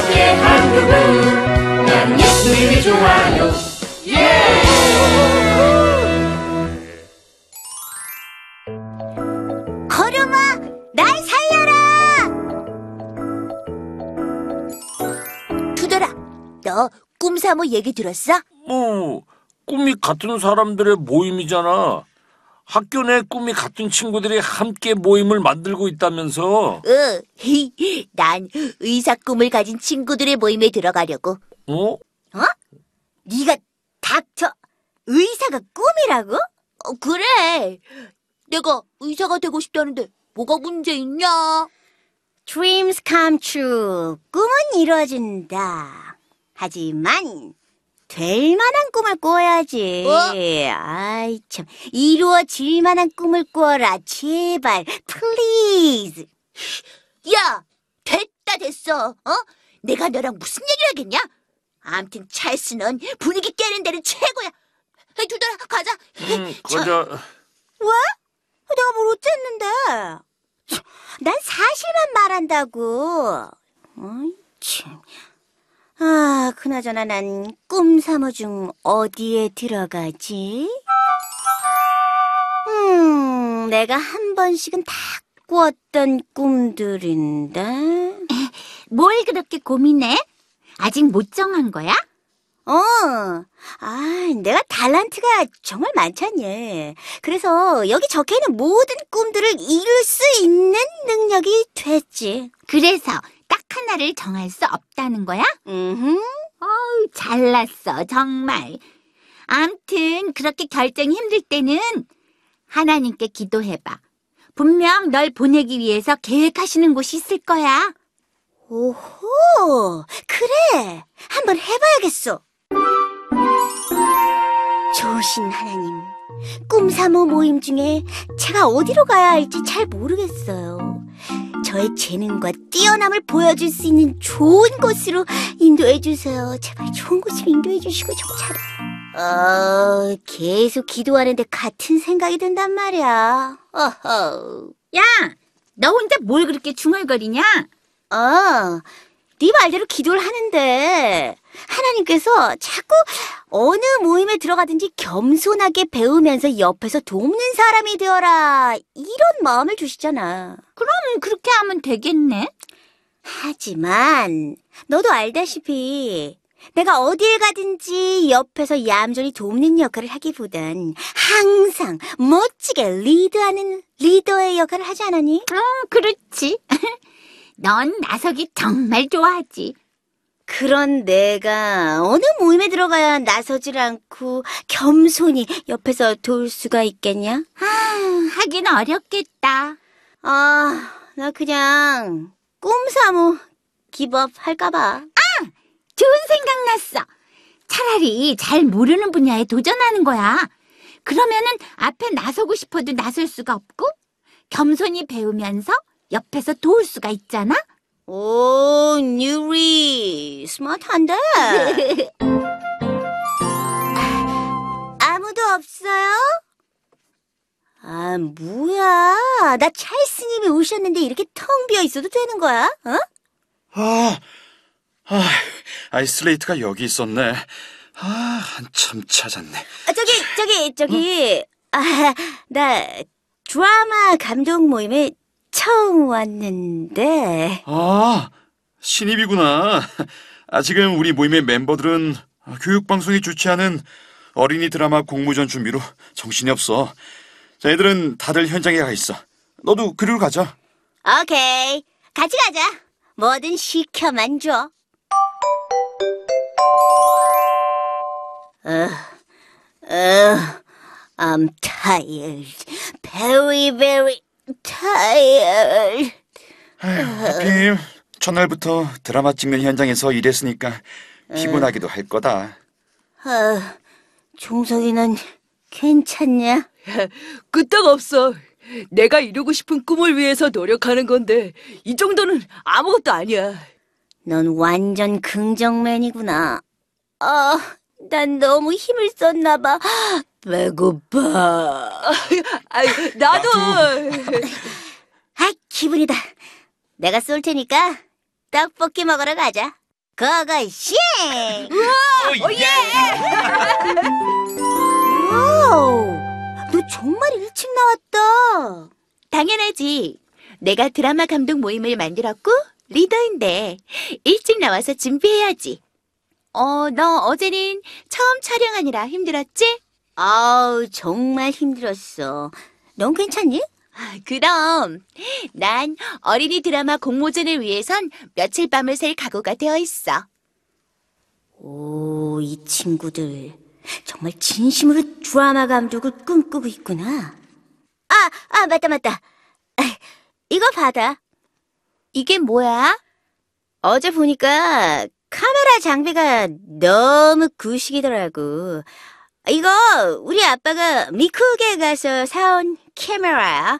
옆에 한 그분 난 예수님이 좋아요 걸음아, 날 살려라! 두더라, 너 꿈사모 얘기 들었어? 뭐, 꿈이 같은 사람들의 모임이잖아. 학교 내 꿈이 같은 친구들이 함께 모임을 만들고 있다면서. 응, 난 의사 꿈을 가진 친구들의 모임에 들어가려고. 어? 네가 닥쳐. 의사가 꿈이라고? 어, 그래. 내가 의사가 되고 싶다는데 뭐가 문제 있냐? Dreams come true. 꿈은 이루어진다. 하지만 될 만한 꿈을 꿔야지. 어? 아이 참 이루어질 만한 꿈을 꿔라. 제발, please. 야, 됐다 됐어. 어? 내가 너랑 무슨 얘기를 하겠냐? 암튼 찰스는 분위기 깨는 데는 최고야. 에이, 두더라 가자. 음, 저- 가자. 내가 뭘 어쨌는데? 난 사실만 말한다고. 어이, 참. 아, 그나저나 난 꿈사모 중 어디에 들어가지? 음, 내가 한 번씩은 다 꾸었던 꿈들인데. 뭘 그렇게 고민해? 아직 못 정한 거야? 어, 아, 내가 달란트가 정말 많잖니. 그래서 여기 적혀 있는 모든 꿈들을 이룰 수 있는 능력이 됐지. 그래서 딱 하나를 정할 수 없다는 거야? 음, 어우, 잘났어, 정말. 암튼, 그렇게 결정이 힘들 때는 하나님께 기도해봐. 분명 널 보내기 위해서 계획하시는 곳이 있을 거야. 오호, 그래. 한번 해봐야겠어. 좋으신 하나님, 꿈사모 모임 중에 제가 어디로 가야 할지 잘 모르겠어요. 저의 재능과 뛰어남을 보여줄 수 있는 좋은 곳으로 인도해 주세요. 제발 좋은 곳으로 인도해 주시고 좀 잘. 어, 계속 기도하는데 같은 생각이 든단 말이야. 어허. 야, 너 혼자 뭘 그렇게 중얼거리냐? 아, 네 말대로 기도를 하는데 하나님께서 자꾸 어느 모임에 들어가든지 겸손하게 배우면서 옆에서 돕는 사람이 되어라 이런 마음을 주시잖아. 그럼 그렇게 하면 되겠네. 하지만 너도 알다시피 내가 어딜 가든지 옆에서 얌전히 돕는 역할을 하기보단 항상 멋지게 리드하는 리더의 역할을 하지 않았니? 어, 그렇지. 넌 나서기 정말 좋아하지. 그런 내가 어느 모임에 들어가야 나서질 않고 겸손히 옆에서 도울 수가 있겠냐? 아, 하긴 어렵겠다. 아, 나 그냥 꿈사모 기법 할까봐. 좋은 생각 났어. 차라리 잘 모르는 분야에 도전하는 거야. 그러면은 앞에 나서고 싶어도 나설 수가 없고, 겸손히 배우면서 옆에서 도울 수가 있잖아? 오, 뉴리 스마트한데? 아무도 없어요? 아, 뭐야. 나 찰스님이 오셨는데 이렇게 텅 비어 있어도 되는 거야? 어? 아, 아, 아이 슬레이트가 여기 있었네. 아, 한참 찾았네. 아, 저기, 저기, 저기. 아, 나 드라마 감독 모임에 처음 왔는데. 아, 신입이구나. 아, 지금 우리 모임의 멤버들은 교육방송이 주최하는 어린이 드라마 공모전 준비로 정신이 없어. 자, 애들은 다들 현장에 가 있어. 너도 그리로 가자. 오케이. 같이 가자. 뭐든 시켜만 줘. 어, 어, I'm tired. Very, very tired. 하필 첫날부터 드라마 찍는 현장에서 일했으니까 피곤하기도 할 거다. 어, 종석이는 괜찮냐? 끄떡 없어. 내가 이루고 싶은 꿈을 위해서 노력하는 건데 이 정도는 아무것도 아니야. 넌 완전 긍정맨이구나. 아, 난 너무 힘을 썼나 봐. 배고파. 아, 나도. 아, 기분이다. 내가 쏠 테니까 떡볶이 먹으러 가자. 고고싱! Wow! 너 정말 일찍 나왔다. 당연하지. 내가 드라마 감독 모임을 만들었고 리더인데 일찍 나와서 준비해야지. 어, 너 어제는 처음 촬영하느라 힘들었지? 아우, 정말 힘들었어. 넌 괜찮니? 아, 그럼 난 어린이 드라마 공모전을 위해선 며칠 밤을 샐 각오가 되어 있어. 오, 이 친구들. 정말 진심으로 드라마 감독을 꿈꾸고 있구나. 아, 아, 맞다, 맞다. 아, 이거 받아. 이게 뭐야? 어제 보니까 카메라 장비가 너무 구식이더라고. 이거 우리 아빠가 미국에 가서 사온 카메라야.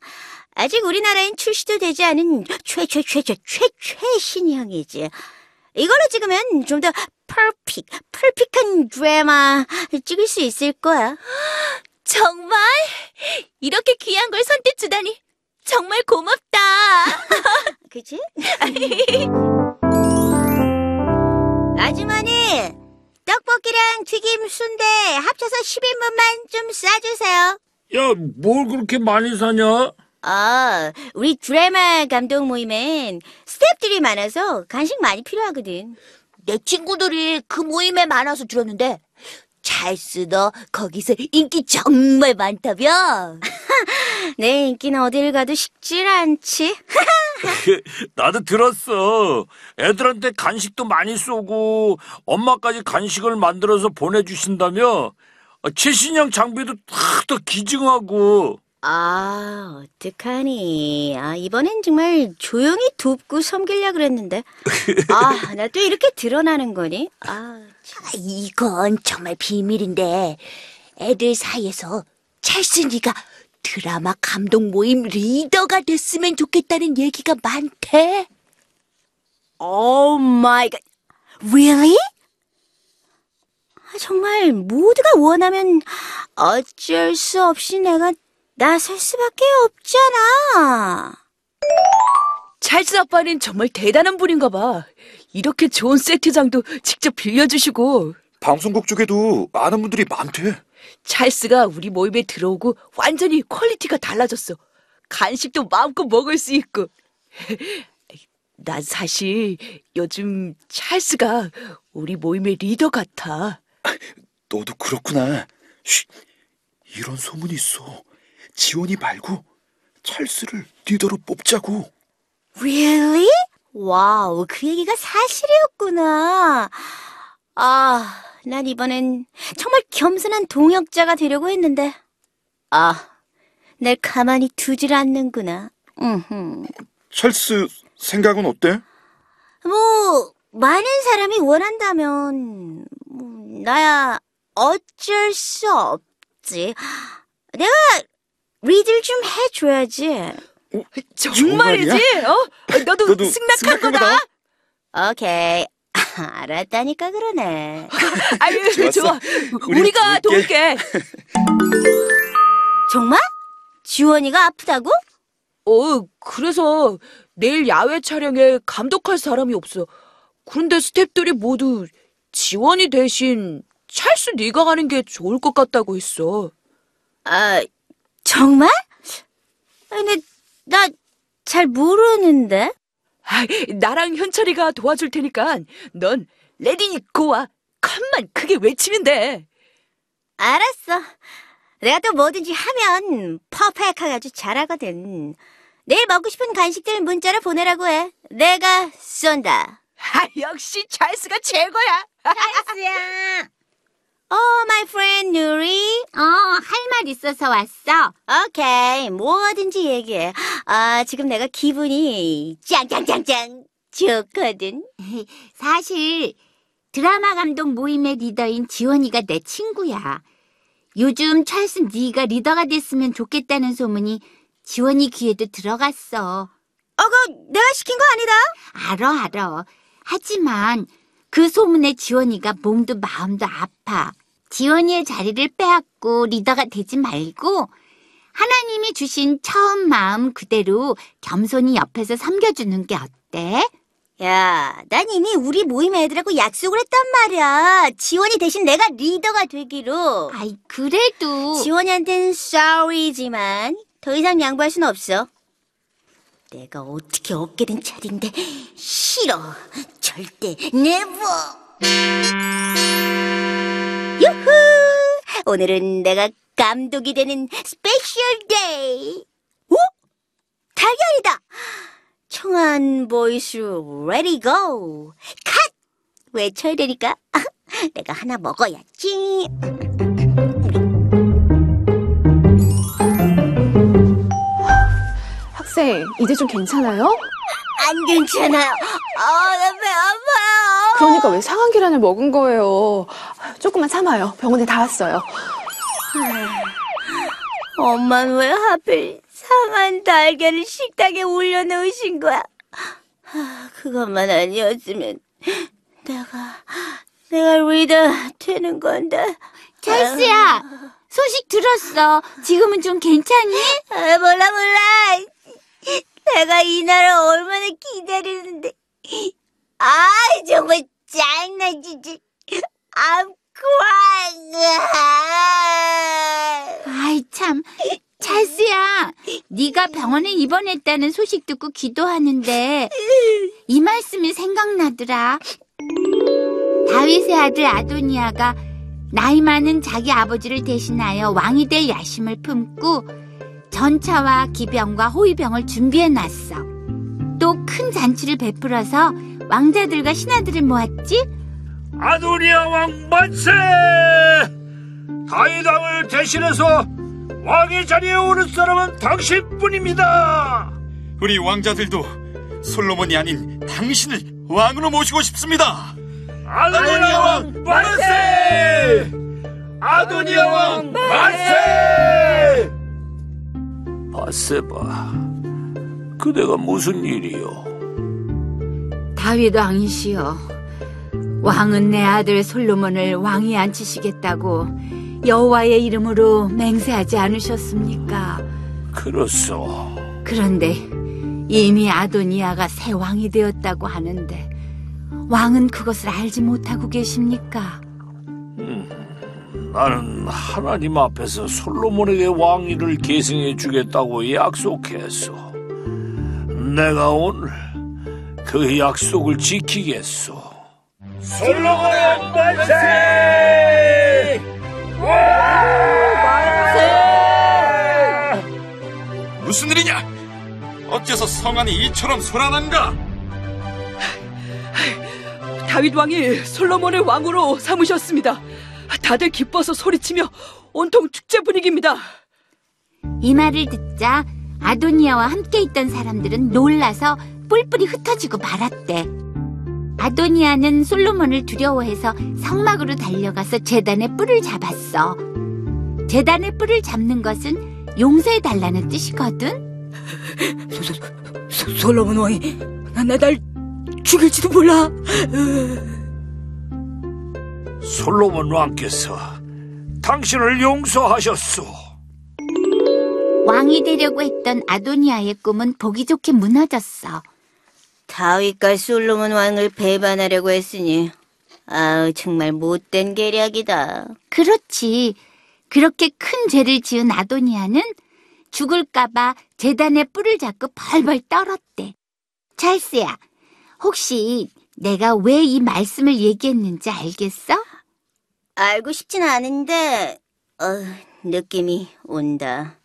아직 우리나라엔 출시도 되지 않은 최최 최최 최 최신형이지. 이걸로 찍으면 좀 더 퍼픽, 퍼픽한 드라마 찍을 수 있을 거야. 정말? 이렇게 귀한 걸 선뜻 주다니 정말 고맙다. 그치? 아주머니, 떡볶이랑 튀김 순대 합쳐서 10인분만 좀 싸주세요. 야, 뭘 그렇게 많이 사냐? 아, 우리 드라마 감독 모임엔 스태프들이 많아서 간식 많이 필요하거든. 내 친구들이 그 모임에 많아서 들었는데 찰스 너 거기서 인기 정말 많다며? 내 인기는 어딜 가도 식질 않지. 나도 들었어. 애들한테 간식도 많이 쏘고 엄마까지 간식을 만들어서 보내주신다며 아, 최신형 장비도 다더 기증하고 아, 어떡하니. 아, 이번엔 정말 조용히 돕고 섬기려 그랬는데. 아, 나 또 이렇게 드러나는 거니? 아, 참. 이건 정말 비밀인데 애들 사이에서 찰스 네가 드라마 감독 모임 리더가 됐으면 좋겠다는 얘기가 많대. Oh my God. Really? 아, 정말 모두가 원하면 어쩔 수 없이 내가 나설 수밖에 없잖아. 찰스 아빠는 정말 대단한 분인가 봐. 이렇게 좋은 세트장도 직접 빌려주시고. 방송국 쪽에도 많은 분들이 많대. 찰스가 우리 모임에 들어오고 완전히 quality가 달라졌어. 간식도 마음껏 먹을 수 있고. 난 사실 요즘 찰스가 우리 모임의 리더 같아. 너도 그렇구나. 쉿, 이런 소문이 있어. 지원이 말고 찰스를 리더로 뽑자고. Really? Wow, 그 얘기가 사실이었구나. 아, 난 이번엔 정말 겸손한 동역자가 되려고 했는데. 아, 날 가만히 두질 않는구나. 음흠. 찰스 생각은 어때? 뭐, 많은 사람이 원한다면, 뭐, 나야 어쩔 수 없지. 내가 리드를 좀 해줘야지. 정말이지? 어? 너도, 너도 승낙한 승낙한 거다? 거다? 오케이. 알았다니까 그러네. 아유. 좋아. 우리 우리가 도울게. 정말? 지원이가 아프다고? 어, 그래서 내일 야외 촬영에 감독할 사람이 없어. 그런데 스탭들이 모두 지원이 대신 찰스 네가 가는 게 좋을 것 같다고 했어. 아, 정말? 아니, 근데 나 잘 모르는데. 아, 나랑 현철이가 도와줄 테니까 넌 ready go와 컷만 크게 외치면 돼. 알았어. 내가 또 뭐든지 하면 퍼펙하게 아주 잘하거든. 내일 먹고 싶은 간식들 문자로 보내라고 해. 내가 쏜다. 아, 역시 찰스가 최고야. 찰스야. Oh, my friend 누리. 어, 할 말 있어서 왔어. 오케이, 뭐든지 얘기해. 아, 지금 내가 기분이 짱짱짱짱 좋거든. 사실 드라마 감독 모임의 리더인 지원이가 내 친구야. 요즘 찰스 네가 리더가 됐으면 좋겠다는 소문이 지원이 귀에도 들어갔어. 어, 그 내가 시킨 거 아니다. 알아, 알아. 하지만 그 소문에 지원이가 몸도 마음도 아파. 지원이의 자리를 빼앗고 리더가 되지 말고 하나님이 주신 처음 마음 그대로 겸손히 옆에서 섬겨주는 게 어때? 야, 난 이미 우리 모임 애들하고 약속을 했단 말이야. 지원이 대신 내가 리더가 되기로. 아이, 그래도. 지원이한텐 sorry지만 더 이상 양보할 순 없어. 내가 어떻게 얻게 된 자리인데 싫어. 절대 never. 유후! 오늘은 내가 감독이 되는 special day. 오? 달걀이다. 청아한 voice로 ready go. 컷! 외쳐야 되니까 내가 하나 먹어야지. 학생, 이제 좀 괜찮아요? 안 괜찮아요. 아, 나 배 아파요. 그러니까 왜 상한 계란을 먹은 거예요? 조금만 참아요. 병원에 다 왔어요. 엄마는 왜 하필 상한 달걀을 식탁에 올려놓으신 거야? 아, 그것만 아니었으면 내가 내가 리더 되는 건데. 찰스야, 소식 들었어. 지금은 좀 괜찮니? 아, 몰라 몰라. 내가 이 날을 얼마나 기다리는데. 아, 정말 짜증나 진짜. I'm crying. 아이, 참. 찰스야, 네가 병원에 입원했다는 소식 듣고 기도하는데 이 말씀이 생각나더라. 다윗의 아들 아도니아가 나이 많은 자기 아버지를 대신하여 왕이 될 야심을 품고 전차와 기병과 호위병을 준비해 놨어. 또 큰 잔치를 베풀어서 왕자들과 신하들을 모았지? 아도니아 왕 만세! 다윗 왕을 대신해서 왕의 자리에 오른 사람은 당신뿐입니다. 우리 왕자들도 솔로몬이 아닌 당신을 왕으로 모시고 싶습니다. 아도니아 왕 만세! 아도니아 왕 만세! 바세바, 그대가 무슨 일이요? 다윗 왕이시여, 왕은 내 아들 솔로몬을 왕위에 앉히시겠다고 여호와의 이름으로 맹세하지 않으셨습니까? 그렇소. 그런데 이미 아도니아가 새 왕이 되었다고 하는데 왕은 그것을 알지 못하고 계십니까? 나는 하나님 앞에서 솔로몬에게 왕위를 계승해 주겠다고 약속했소. 내가 오늘 그 약속을 지키겠소. 솔로몬의 만세! 무슨 일이냐? 어째서 성안이 이처럼 소란한가? 다윗 왕이 솔로몬을 왕으로 삼으셨습니다. 다들 기뻐서 소리치며 온통 축제 분위기입니다. 이 말을 듣자 아도니아와 함께 있던 사람들은 놀라서 뿔뿔이 흩어지고 말았대. 아도니아는 솔로몬을 두려워해서 성막으로 달려가서 재단의 뿔을 잡았어. 재단의 뿔을 잡는 것은 용서해달라는 뜻이거든. 솔로몬 왕이 나날 죽일지도 몰라. 솔로몬 왕께서 당신을 용서하셨소. 왕이 되려고 했던 아도니아의 꿈은 보기 좋게 무너졌어. 다윗과 솔로몬 왕을 배반하려고 했으니 아우 정말 못된 계략이다. 그렇지. 그렇게 큰 죄를 지은 아도니아는 죽을까봐 재단의 뿔을 잡고 벌벌 떨었대. 찰스야, 혹시 내가 왜 이 말씀을 얘기했는지 알겠어? 알고 싶진 않은데 어, 느낌이 온다.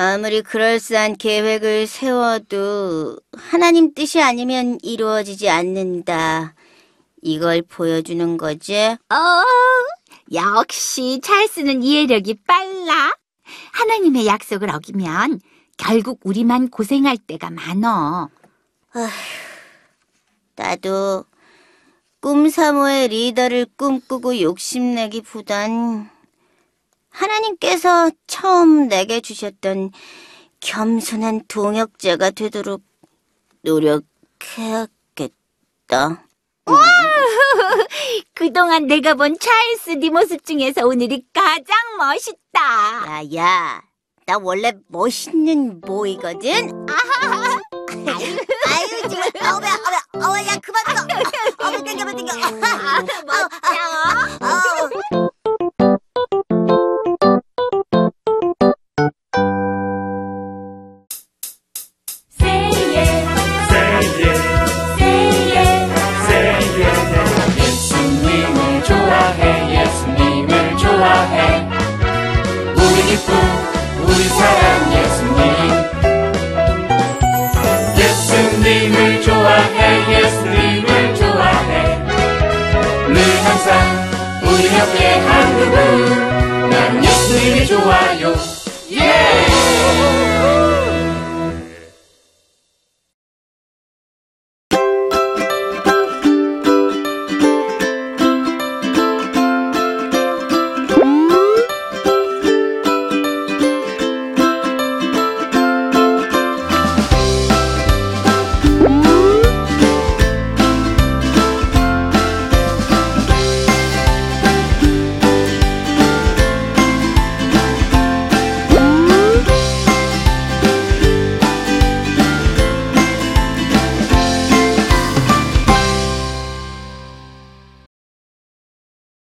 아무리 그럴싸한 계획을 세워도 하나님 뜻이 아니면 이루어지지 않는다. 이걸 보여주는 거지? 어, 역시 찰스는 이해력이 빨라. 하나님의 약속을 어기면 결국 우리만 고생할 때가 많어. 나도 꿈사모의 리더를 꿈꾸고 욕심내기보단 하나님께서 처음 내게 주셨던 겸손한 동역자가 되도록 노력해야겠다. 그동안 내가 본 찰스 네 모습 중에서 오늘이 가장 멋있다. 야 야, 나 원래 멋있는 모이거든. 아유, 아유 정말 어머 어머 어머 야 그만 둬. 어머 땡겨 땡겨. 멋져. 어,